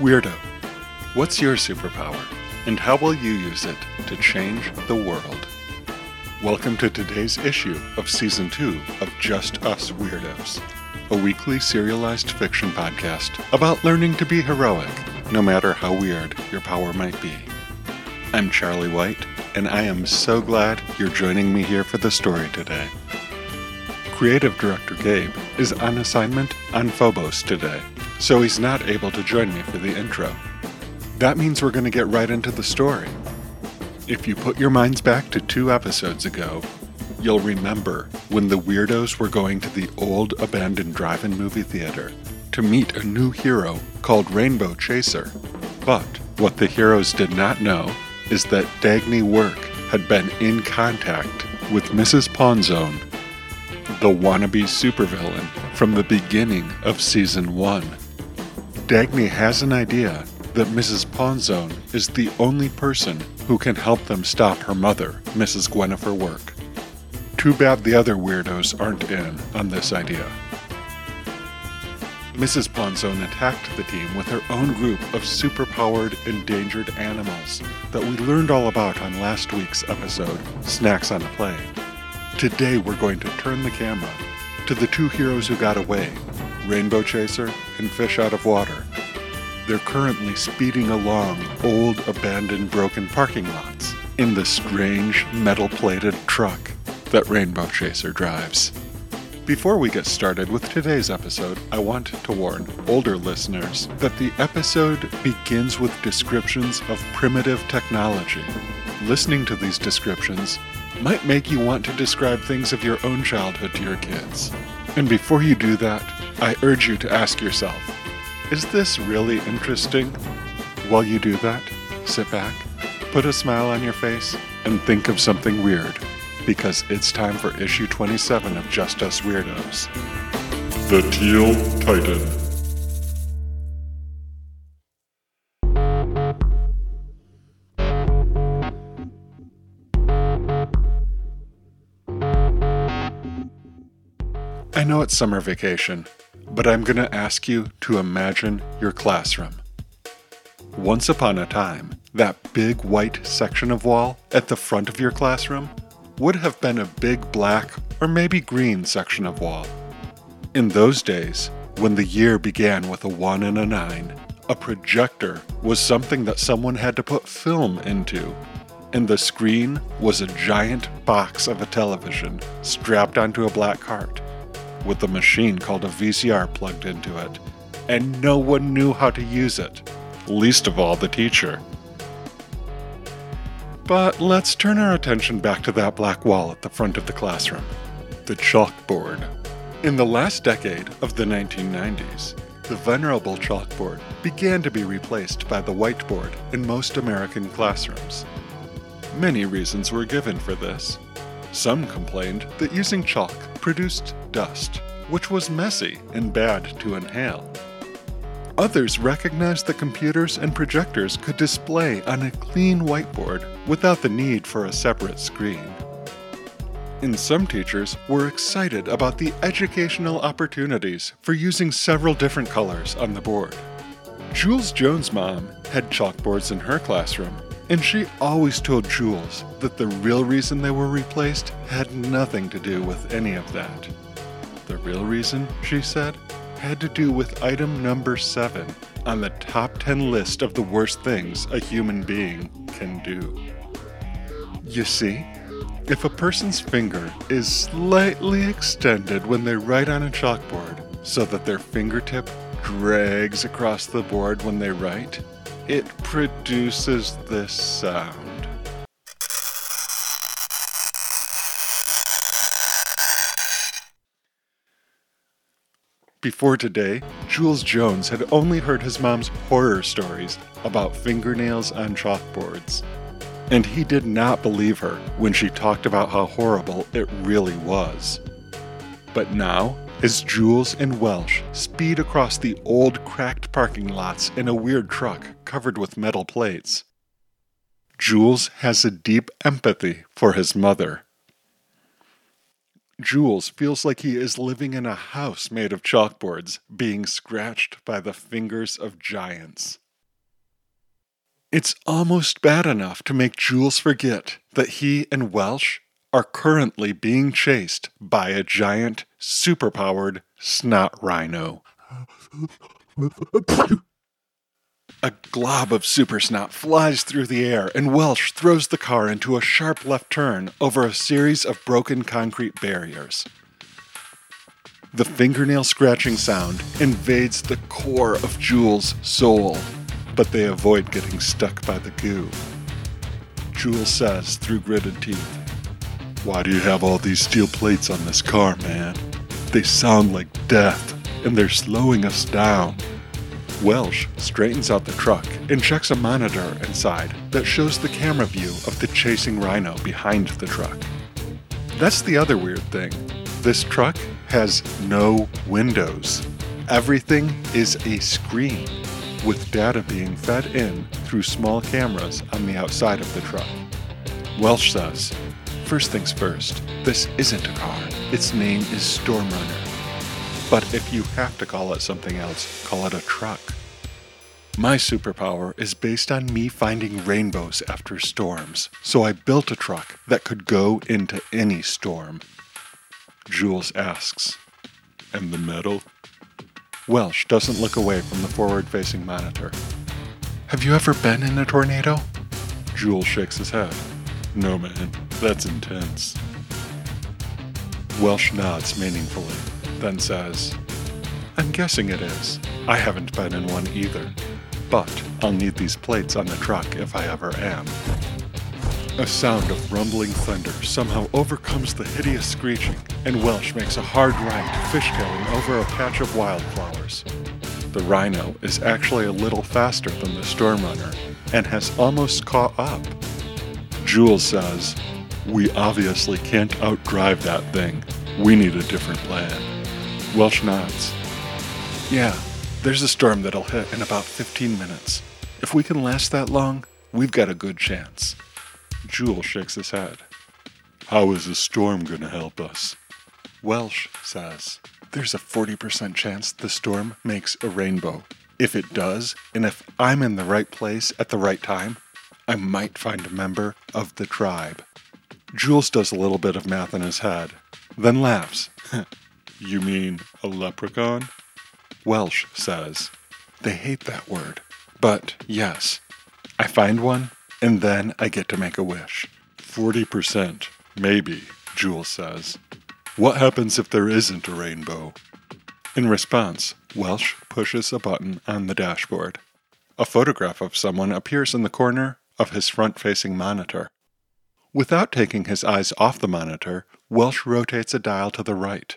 Weirdo, what's your superpower, and how will you use it to change the world? Welcome to today's issue of Season 2 of Just Us Weirdos, a weekly serialized fiction podcast about learning to be heroic, no matter how weird your power might be. I'm Charlie White, and I am so glad you're joining me here for the story today. Creative Director Gabe is on assignment on Phobos today, so he's not able to join me for the intro. That means we're going to get right into the story. If you put your minds back to two episodes ago, you'll remember when the weirdos were going to the old abandoned drive in movie theater to meet a new hero called Rainbow Chaser. But what the heroes did not know is that Dagney Work had been in contact with Mrs. Ponzone, the wannabe supervillain from the beginning of season 1. Dagney has an idea that Mrs. Ponzone is the only person who can help them stop her mother, Mrs. Gwenifer Work. Too bad the other weirdos aren't in on this idea. Mrs. Ponzone attacked the team with her own group of superpowered endangered animals that we learned all about on last week's episode, Snacks on a Plane. Today we're going to turn the camera to the two heroes who got away, Rainbow Chaser and Fish Out of Water. They're currently speeding along old, abandoned, broken parking lots in the strange metal plated truck that Rainbow Chaser drives. Before we get started with today's episode, I want to warn older listeners that the episode begins with descriptions of primitive technology. Listening to these descriptions might make you want to describe things of your own childhood to your kids. And before you do that, I urge you to ask yourself is this really interesting? While you do that, sit back, put a smile on your face, and think of something weird, because it's time for issue 27 of Just Us Weirdos. The Teal Titan. I know it's summer vacation, but I'm going to ask you to imagine your classroom. Once upon a time, that big white section of wall at the front of your classroom would have been a big black or maybe green section of wall. In those days, when the year began with a 1 and a 9, a projector was something that someone had to put film into, and the screen was a giant box of a television strapped onto a black cart with a machine called a VCR plugged into it, and no one knew how to use it, least of all the teacher. But let's turn our attention back to that black wall at the front of the classroom the chalkboard. In the last decade of the 1990s, the venerable chalkboard began to be replaced by the whiteboard in most American classrooms. Many reasons were given for this. Some complained that using chalk produced dust, which was messy and bad to inhale. Others recognized that computers and projectors could display on a clean whiteboard without the need for a separate screen. And some teachers were excited about the educational opportunities for using several different colors on the board. Jules Jones' mom had chalkboards in her classroom, and she always told Jules that the real reason they were replaced had nothing to do with any of that. The real reason, she said, had to do with item number 7 on the top 10 list of the worst things a human being can do. You see, if a person's finger is slightly extended when they write on a chalkboard so that their fingertip drags across the board when they write, it produces this sound. Before today, Jules Jones had only heard his mom's horror stories about fingernails on chalkboards. And he did not believe her when she talked about how horrible it really was. But now, as Jules and Welsh speed across the old cracked parking lots in a weird truck covered with metal plates, Jules has a deep empathy for his mother. Jules feels like he is living in a house made of chalkboards being scratched by the fingers of giants. It's almost bad enough to make Jules forget that he and Welsh are currently being chased by a giant, superpowered snot rhino. A glob of super snot flies through the air, and Welsh throws the car into a sharp left turn over a series of broken concrete barriers. The fingernail scratching sound invades the core of Jules' soul, but they avoid getting stuck by the goo. Jules says through gritted teeth, Why do you have all these steel plates on this car, man? They sound like death, and they're slowing us down. Welsh straightens out the truck and checks a monitor inside that shows the camera view of the chasing rhino behind the truck. That's the other weird thing. This truck has no windows. Everything is a screen, with data being fed in through small cameras on the outside of the truck. Welsh says, First things first, this isn't a car. Its name is Stormrunner. But if you have to call it something else, call it a truck. My superpower is based on me finding rainbows after storms, so I built a truck that could go into any storm. Jules asks, And the metal? Welsh doesn't look away from the forward facing monitor. Have you ever been in a tornado? Jules shakes his head. No, man, that's intense. Welsh nods meaningfully, then says, I'm guessing it is. I haven't been in one either. But I'll need these plates on the truck if I ever am. A sound of rumbling thunder somehow overcomes the hideous screeching, and Welsh makes a hard right fishtailing over a patch of wildflowers. The rhino is actually a little faster than the storm runner and has almost caught up. Jules says, We obviously can't outdrive that thing. We need a different plan. Welsh nods. Yeah, there's a storm that'll hit in about 15 minutes. If we can last that long, we've got a good chance. Jules shakes his head. How is a storm going to help us? Welsh says, There's a 40% chance the storm makes a rainbow. If it does, and if I'm in the right place at the right time, I might find a member of the tribe. Jules does a little bit of math in his head, then laughs. you mean a leprechaun? Welsh says, They hate that word. But yes, I find one, and then I get to make a wish. 40%, maybe, Jules says. What happens if there isn't a rainbow? In response, Welsh pushes a button on the dashboard. A photograph of someone appears in the corner of his front facing monitor. Without taking his eyes off the monitor, Welsh rotates a dial to the right,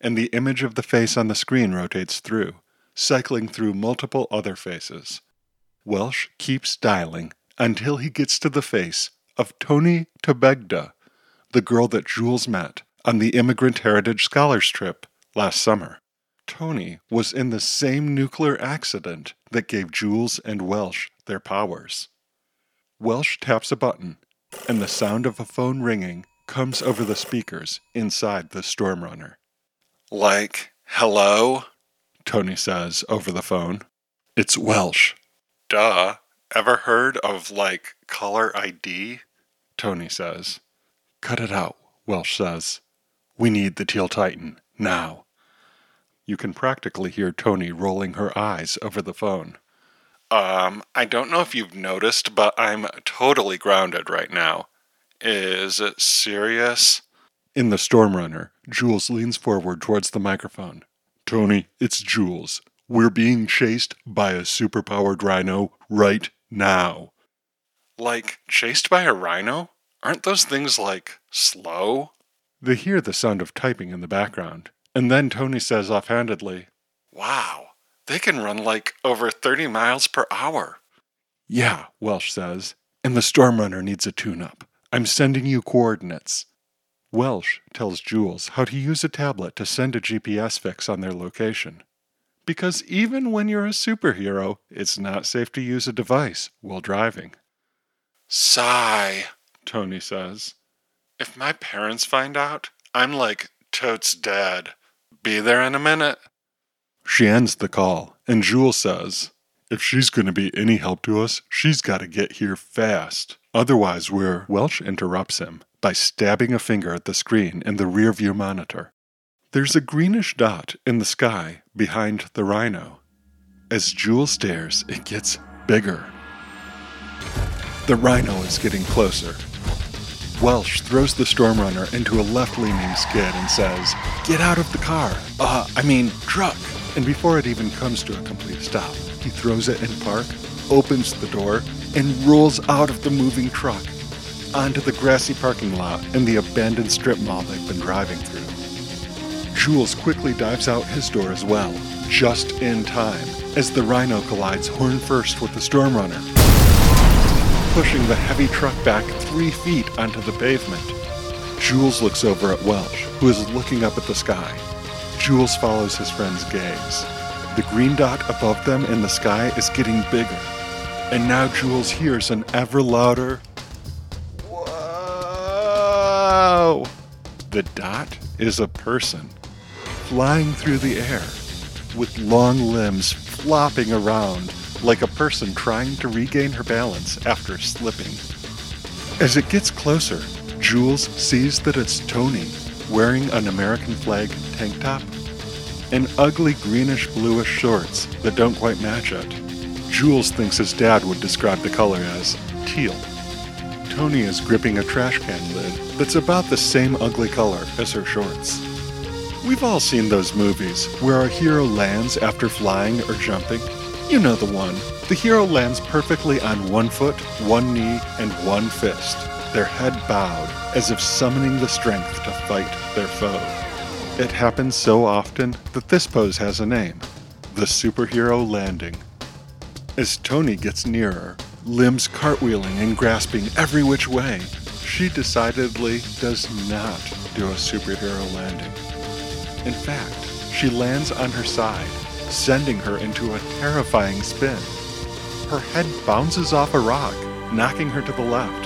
and the image of the face on the screen rotates through, cycling through multiple other faces. Welsh keeps dialing until he gets to the face of Tony Tobegda, the girl that Jules met on the Immigrant Heritage Scholars trip last summer. Tony was in the same nuclear accident that gave Jules and Welsh their powers. Welsh taps a button, and the sound of a phone ringing comes over the speakers inside the Stormrunner. Like, hello? Tony says over the phone. It's Welsh. Duh. Ever heard of, like, caller ID? Tony says. Cut it out, Welsh says. We need the Teal Titan, now. You can practically hear Tony rolling her eyes over the phone. Um, I don't know if you've noticed, but I'm totally grounded right now. Is it serious? In the Stormrunner, Jules leans forward towards the microphone. Tony, it's Jules. We're being chased by a superpowered rhino right now. Like, chased by a rhino? Aren't those things, like, slow? They hear the sound of typing in the background, and then Tony says offhandedly, Wow, they can run like over 30 miles per hour. Yeah, Welsh says, and the Stormrunner needs a tune up. I'm sending you coordinates. Welsh tells Jules how to use a tablet to send a GPS fix on their location. Because even when you're a superhero, it's not safe to use a device while driving. Sigh, Tony says. If my parents find out, I'm like totes dead. Be there in a minute. She ends the call, and Jules says, If she's going to be any help to us, she's got to get here fast. Otherwise, we're. Welsh interrupts him by stabbing a finger at the screen in the rearview monitor. There's a greenish dot in the sky behind the rhino. As Jules stares, it gets bigger. The rhino is getting closer. Welsh throws the storm runner into a left leaning skid and says, Get out of the car! Uh, I mean, truck! And before it even comes to a complete stop, he throws it in park, opens the door, and rolls out of the moving truck onto the grassy parking lot in the abandoned strip mall they've been driving through. Jules quickly dives out his door as well, just in time, as the Rhino collides horn first with the storm runner, pushing the heavy truck back three feet onto the pavement. Jules looks over at Welsh, who is looking up at the sky. Jules follows his friend's gaze. The green dot above them in the sky is getting bigger, and now Jules hears an ever louder The dot is a person flying through the air with long limbs flopping around like a person trying to regain her balance after slipping. As it gets closer, Jules sees that it's Tony wearing an American flag tank top and ugly greenish bluish shorts that don't quite match it. Jules thinks his dad would describe the color as teal. Tony is gripping a trash can lid that's about the same ugly color as her shorts. We've all seen those movies where our hero lands after flying or jumping. You know the one. The hero lands perfectly on one foot, one knee, and one fist, their head bowed, as if summoning the strength to fight their foe. It happens so often that this pose has a name the superhero landing. As Tony gets nearer, limbs cartwheeling and grasping every which way, she decidedly does not do a superhero landing. In fact, she lands on her side, sending her into a terrifying spin. Her head bounces off a rock, knocking her to the left,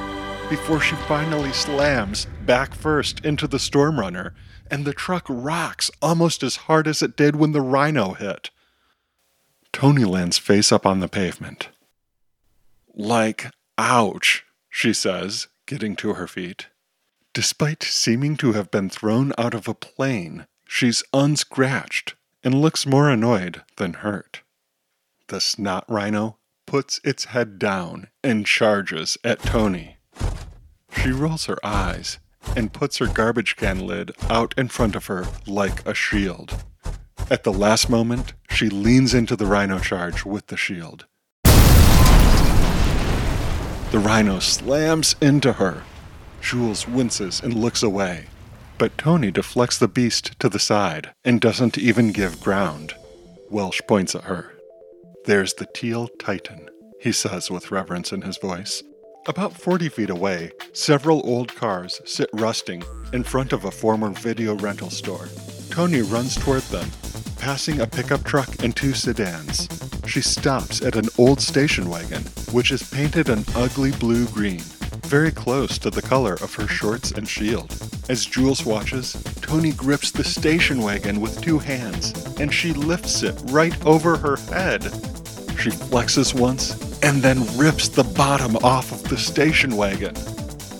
before she finally slams back first into the storm runner, and the truck rocks almost as hard as it did when the Rhino hit. Tony lands face up on the pavement. Like, ouch, she says, getting to her feet. Despite seeming to have been thrown out of a plane, She's unscratched and looks more annoyed than hurt. The snot rhino puts its head down and charges at Tony. She rolls her eyes and puts her garbage can lid out in front of her like a shield. At the last moment, she leans into the rhino charge with the shield. The rhino slams into her. Jules winces and looks away but Tony deflects the beast to the side and doesn't even give ground. Welsh points at her. There's the teal titan, he says with reverence in his voice. About 40 feet away, several old cars sit rusting in front of a former video rental store. Tony runs toward them, passing a pickup truck and two sedans. She stops at an old station wagon, which is painted an ugly blue green very close to the color of her shorts and shield. As Jules watches, Tony grips the station wagon with two hands, and she lifts it right over her head. She flexes once, and then rips the bottom off of the station wagon.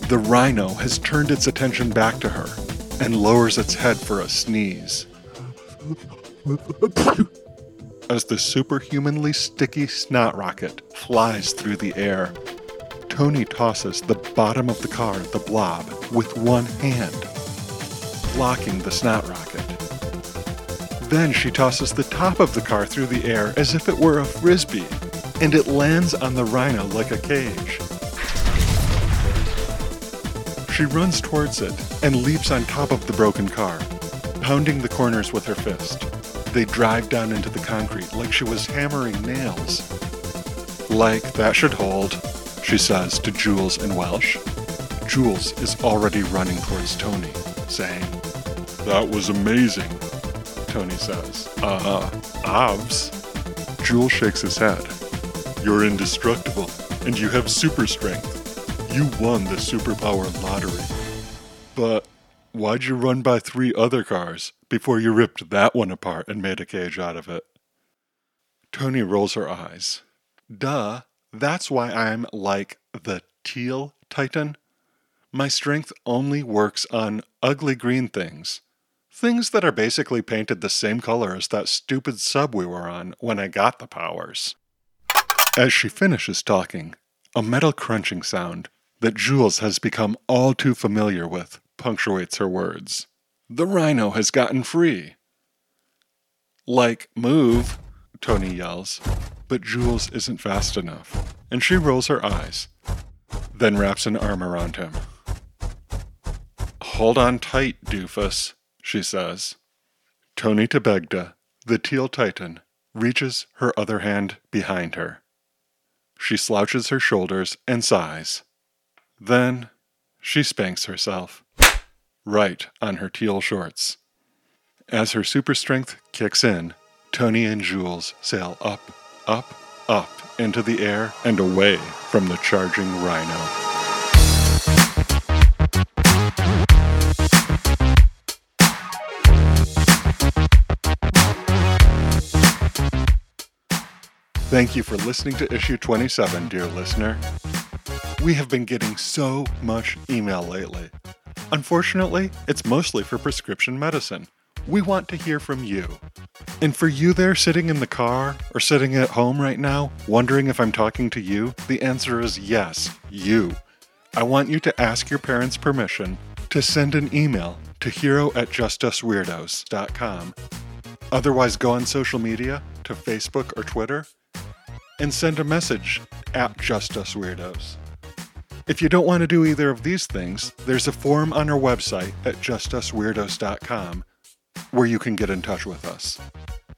The rhino has turned its attention back to her and lowers its head for a sneeze. As the superhumanly sticky snot rocket flies through the air, Tony tosses the bottom of the car the blob with one hand, blocking the snot rocket. Then she tosses the top of the car through the air as if it were a frisbee, and it lands on the rhino like a cage. She runs towards it and leaps on top of the broken car, pounding the corners with her fist. They drive down into the concrete like she was hammering nails. Like that should hold, she says to Jules in Welsh. Jules is already running towards Tony, saying, That was amazing, Tony says. Uh, obs. Jules shakes his head. You're indestructible, and you have super strength. You won the superpower lottery. But why'd you run by three other cars before you ripped that one apart and made a cage out of it? Tony rolls her eyes Duh, that's why I'm like the Teal Titan. My strength only works on ugly green things. Things that are basically painted the same color as that stupid sub we were on when I got the powers. As she finishes talking, a metal crunching sound that Jules has become all too familiar with punctuates her words. The rhino has gotten free. Like, move, Tony yells, but Jules isn't fast enough, and she rolls her eyes, then wraps an arm around him. Hold on tight, doofus, she says. Tony Tebegda, the teal titan, reaches her other hand behind her. She slouches her shoulders and sighs. Then she spanks herself, right on her teal shorts. As her super strength kicks in, Tony and Jules sail up, up, up into the air and away from the charging rhino. Thank you for listening to issue 27, dear listener. We have been getting so much email lately. Unfortunately, it's mostly for prescription medicine. We want to hear from you. And for you there sitting in the car or sitting at home right now, wondering if I'm talking to you, the answer is yes, you. I want you to ask your parents' permission to send an email to hero at justusweirdos.com. Otherwise, go on social media to Facebook or Twitter and send a message at Just Us Weirdos. If you don't want to do either of these things, there's a form on our website at justusweirdos.com where you can get in touch with us.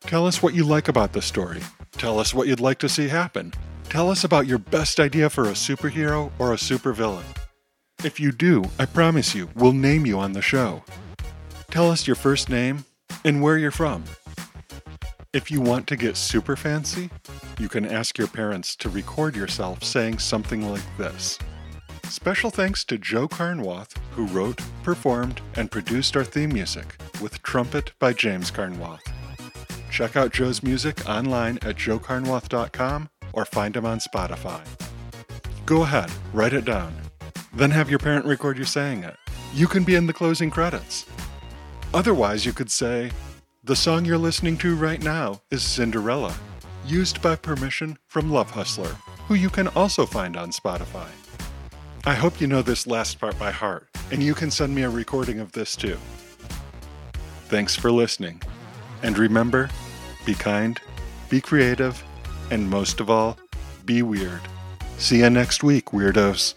Tell us what you like about the story. Tell us what you'd like to see happen. Tell us about your best idea for a superhero or a supervillain. If you do, I promise you, we'll name you on the show. Tell us your first name and where you're from. If you want to get super fancy, you can ask your parents to record yourself saying something like this. Special thanks to Joe Carnwath, who wrote, performed, and produced our theme music, with Trumpet by James Carnwath. Check out Joe's music online at joecarnwath.com or find him on Spotify. Go ahead, write it down. Then have your parent record you saying it. You can be in the closing credits. Otherwise, you could say, the song you're listening to right now is Cinderella, used by permission from Love Hustler, who you can also find on Spotify. I hope you know this last part by heart, and you can send me a recording of this too. Thanks for listening, and remember be kind, be creative, and most of all, be weird. See you next week, weirdos.